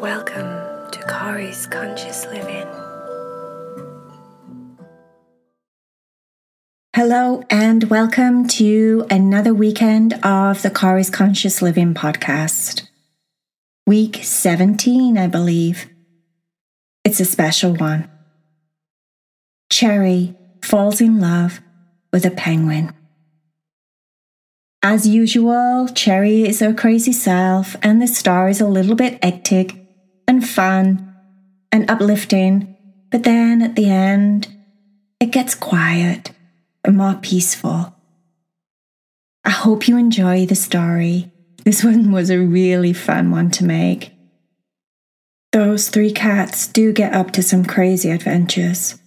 Welcome to Kari's Conscious Living. Hello, and welcome to another weekend of the Kari's Conscious Living podcast. Week 17, I believe. It's a special one. Cherry falls in love with a penguin. As usual, Cherry is her crazy self, and the star is a little bit hectic and fun and uplifting, but then at the end, it gets quiet and more peaceful. I hope you enjoy the story. This one was a really fun one to make. Those three cats do get up to some crazy adventures.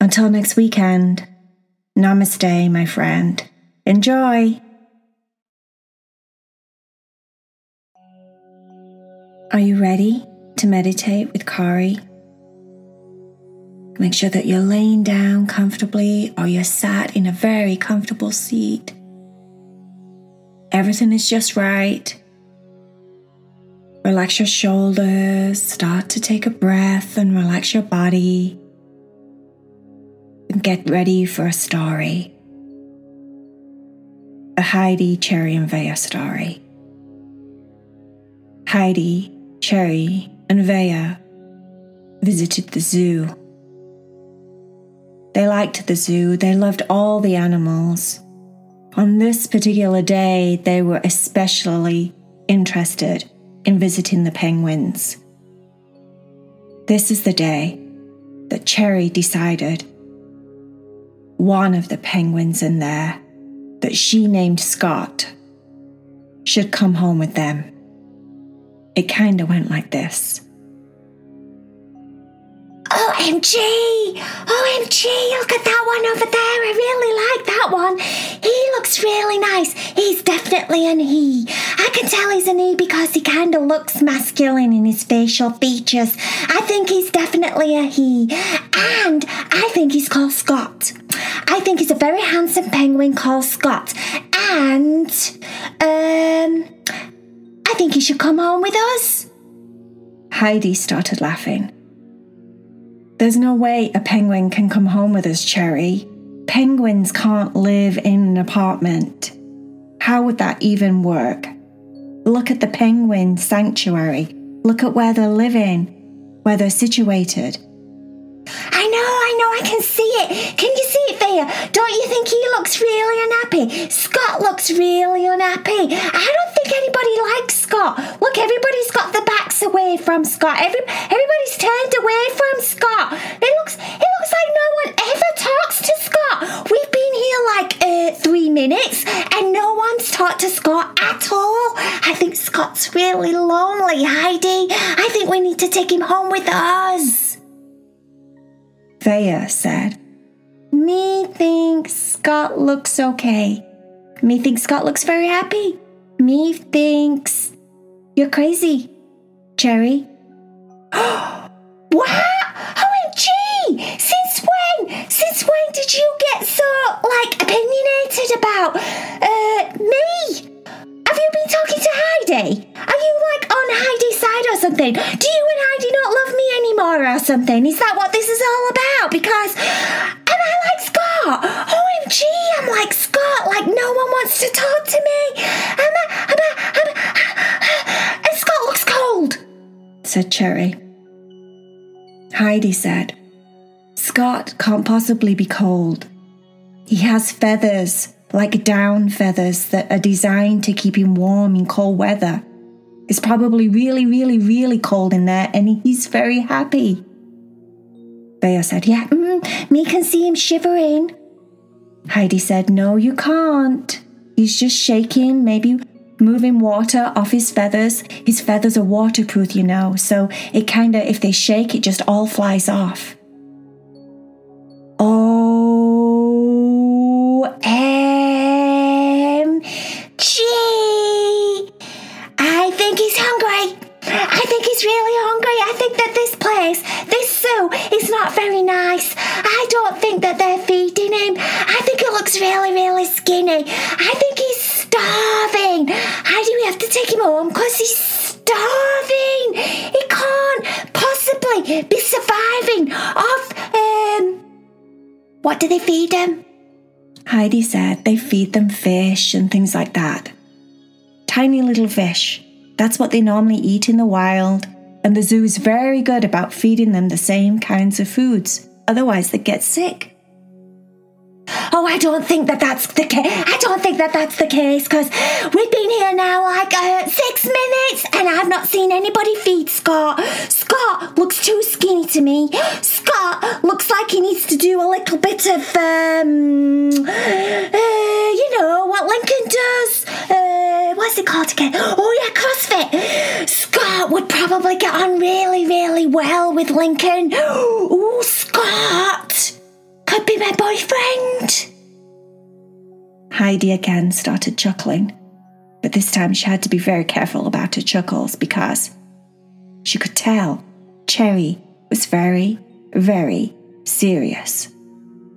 Until next weekend, namaste, my friend. Enjoy! Are you ready to meditate with Kari? Make sure that you're laying down comfortably or you're sat in a very comfortable seat. Everything is just right. Relax your shoulders, start to take a breath and relax your body. And get ready for a story. A Heidi, Cherry, and Vaya story. Heidi, Cherry, and Vaya visited the zoo. They liked the zoo, they loved all the animals. On this particular day, they were especially interested in visiting the penguins. This is the day that Cherry decided one of the penguins in there, that she named Scott, should come home with them. It kind of went like this. OMG! OMG! Look at that one over there. I really like that one. He looks really nice. He's definitely an he. I can tell he's an he because he kind of looks masculine in his facial features. I think he's definitely a he. And I think he's called Scott. I think he's a very handsome penguin called Scott. And, um, I think he should come home with us. Heidi started laughing. There's no way a penguin can come home with us, Cherry. Penguins can't live in an apartment. How would that even work? Look at the penguin sanctuary. Look at where they're living, where they're situated. I know, I know, I can see it. Can you see it, Vaya? Don't you think he looks really unhappy? Scott looks really unhappy. I don't anybody likes Scott. Look, everybody's got the backs away from Scott. Every, everybody's turned away from Scott. It looks, it looks like no one ever talks to Scott. We've been here like uh, three minutes and no one's talked to Scott at all. I think Scott's really lonely, Heidi. I think we need to take him home with us. Vaya said, Me thinks Scott looks okay. Me thinks Scott looks very happy. Me thinks you're crazy, Cherry. What? OMG! Since when? Since when did you get so, like, opinionated about, uh, me? Have you been talking to Heidi? Are you, like, on Heidi's side or something? Do you and Heidi not love me anymore or something? Is that what this is all about? Because, am I like Scott? OMG, I'm like Scott, like no one wants to talk to said Cherry. Heidi said, Scott can't possibly be cold. He has feathers, like down feathers, that are designed to keep him warm in cold weather. It's probably really, really, really cold in there, and he's very happy. Vaya said, Yeah, mm, me can see him shivering. Heidi said, No, you can't. He's just shaking, maybe moving water off his feathers. His feathers are waterproof, you know, so it kind of, if they shake, it just all flies off. Be surviving off, um, what do they feed them? Heidi said they feed them fish and things like that. Tiny little fish. That's what they normally eat in the wild, and the zoo is very good about feeding them the same kinds of foods. Otherwise, they get sick. Oh, I don't think that that's the case. I don't think that that's the case because we've been here now like uh, six minutes and I've not seen anybody feed Scott. Scott looks too skinny to me. Scott looks like he needs to do a little bit of, um, uh, you know, what Lincoln does. Uh, what's it called again? Oh, yeah, CrossFit. Scott would probably get on really, really well with Lincoln. Oh, Scott could be my boyfriend. Heidi again started chuckling, but this time she had to be very careful about her chuckles because she could tell Cherry was very, very serious.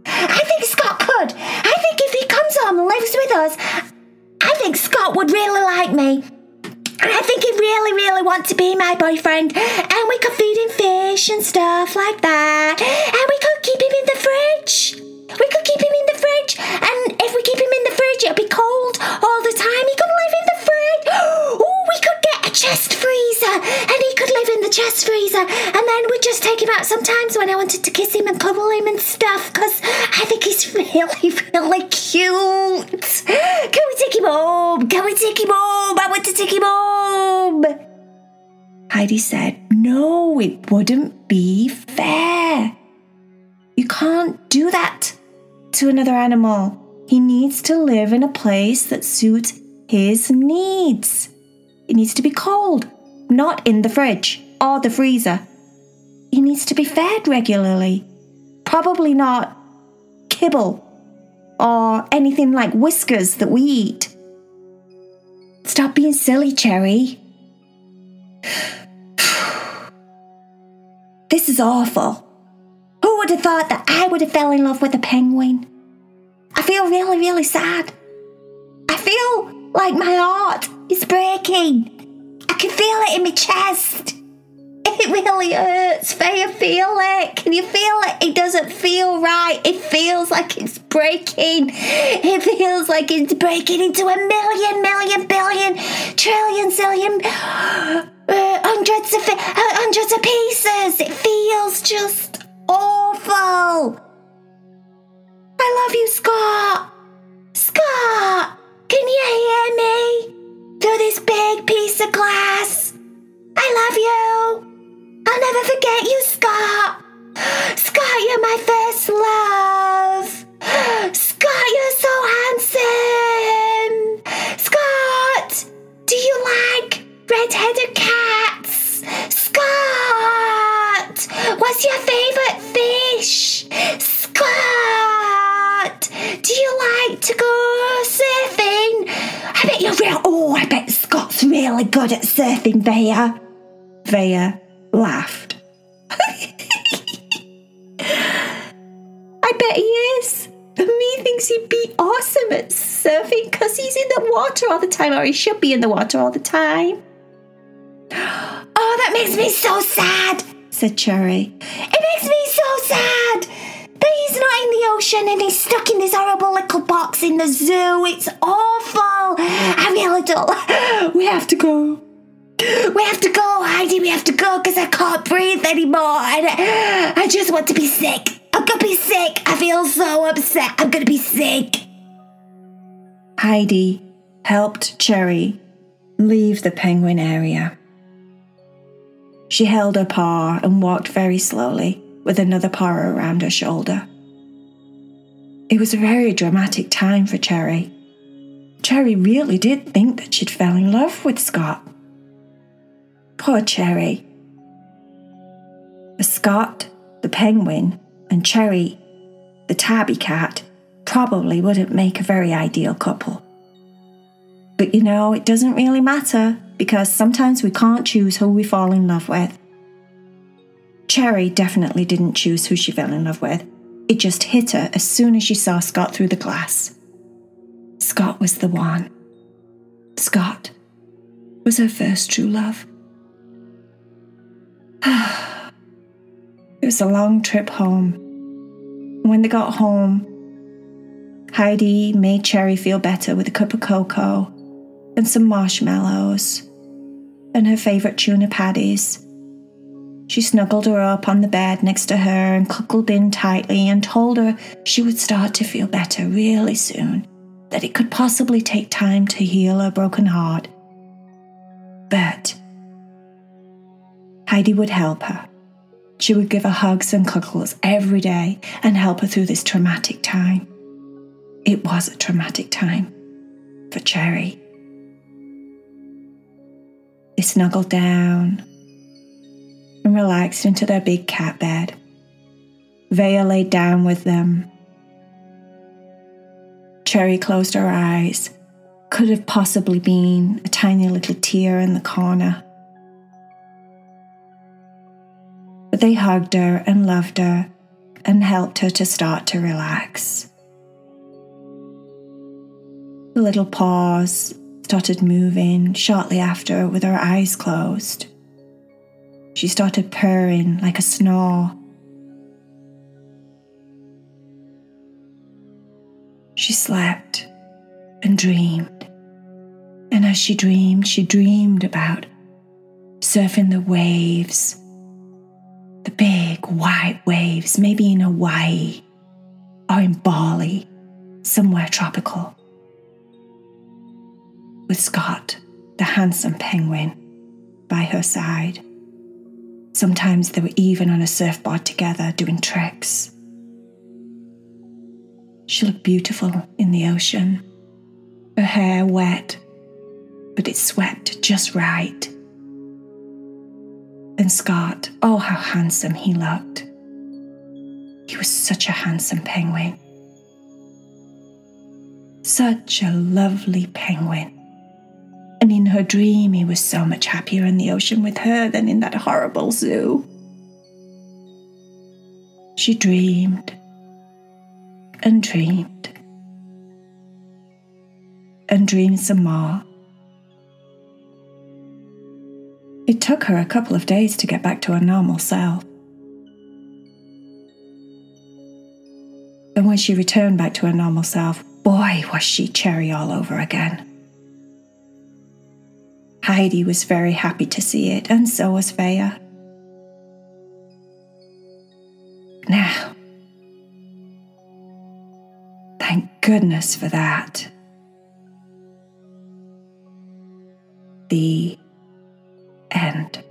I think Scott could. I think if he comes home and lives with us, I think Scott would really like me. And I think he'd really, really want to be my boyfriend. And we could feed him fish and stuff like that. And we could keep him in the fridge. We could keep him in the fridge. And if we keep him in the fridge, it'll be cold all the time. He could live in the fridge. Oh, we could get a chest freezer. And he could live in the chest freezer. And then we'd just take him out sometimes when I wanted to kiss him and cuddle him and stuff. Because I think he's really, really cute. Can we take him home? Can we take him home? I want to take him home. Heidi said, No, it wouldn't be fair. Can't do that to another animal. He needs to live in a place that suits his needs. It needs to be cold, not in the fridge or the freezer. He needs to be fed regularly. Probably not kibble or anything like Whiskas that we eat. Stop being silly, Cherry. This is awful. Would have thought that I would have fell in love with a penguin? I feel really, really sad. I feel like my heart is breaking. I can feel it in my chest. It really hurts. Faye, feel it. Can you feel it? It doesn't feel right. It feels like it's breaking. It feels like it's breaking into a million, million, billion, trillion, zillion, uh, hundreds of uh, hundreds of pieces. It feels just awful. I love you, Scott. Scott, can you hear me through this big piece of glass? I love you. I'll never forget you, Scott. Scott, you're my first love. Scott, you're so handsome. Scott, do you like red-headed do you like to go surfing? I bet you're real. Oh, I bet Scott's really good at surfing, Vaya. Vaya laughed. I bet he is. Me thinks he'd be awesome at surfing because he's in the water all the time, or he should be in the water all the time. Oh, that makes me so sad, said Cherry. It makes me so sad he's not in the ocean and he's stuck in this horrible little box in the zoo. It's awful. I really don't. We have to go. We have to go, Heidi. We have to go because I can't breathe anymore. I just want to be sick. I'm gonna be sick. I feel so upset. I'm gonna be sick. Heidi helped Cherry leave the penguin area. She held her paw and walked very slowly with another paw around her shoulder. It was a very dramatic time for Cherry. Cherry really did think that she'd fell in love with Scott. Poor Cherry. But Scott, the penguin, and Cherry, the tabby cat, probably wouldn't make a very ideal couple. But you know, it doesn't really matter because sometimes we can't choose who we fall in love with. Cherry definitely didn't choose who she fell in love with. It just hit her as soon as she saw Scott through the glass. Scott was the one. Scott was her first true love. it was a long trip home. When they got home, Heidi made Cherry feel better with a cup of cocoa and some marshmallows and her favourite tuna patties she snuggled her up on the bed next to her and cuckolded in tightly and told her she would start to feel better really soon, that it could possibly take time to heal her broken heart. But Heidi would help her. She would give her hugs and cuddles every day and help her through this traumatic time. It was a traumatic time for Cherry. They snuggled down and relaxed into their big cat bed. Vaya laid down with them. Cherry closed her eyes. Could have possibly been a tiny little tear in the corner. But they hugged her and loved her and helped her to start to relax. The little paws started moving shortly after with her eyes closed. She started purring like a snore. She slept and dreamed. And as she dreamed, she dreamed about surfing the waves, the big white waves, maybe in Hawaii or in Bali, somewhere tropical. With Scott, the handsome penguin, by her side. Sometimes they were even on a surfboard together doing tricks. She looked beautiful in the ocean, her hair wet, but it swept just right. And Scott, oh, how handsome he looked. He was such a handsome penguin. Such a lovely penguin. And in her dream, he was so much happier in the ocean with her than in that horrible zoo. She dreamed and dreamed and dreamed some more. It took her a couple of days to get back to her normal self. And when she returned back to her normal self, boy, was she cherry all over again. Heidi was very happy to see it, and so was Vaya. Now, thank goodness for that. The end.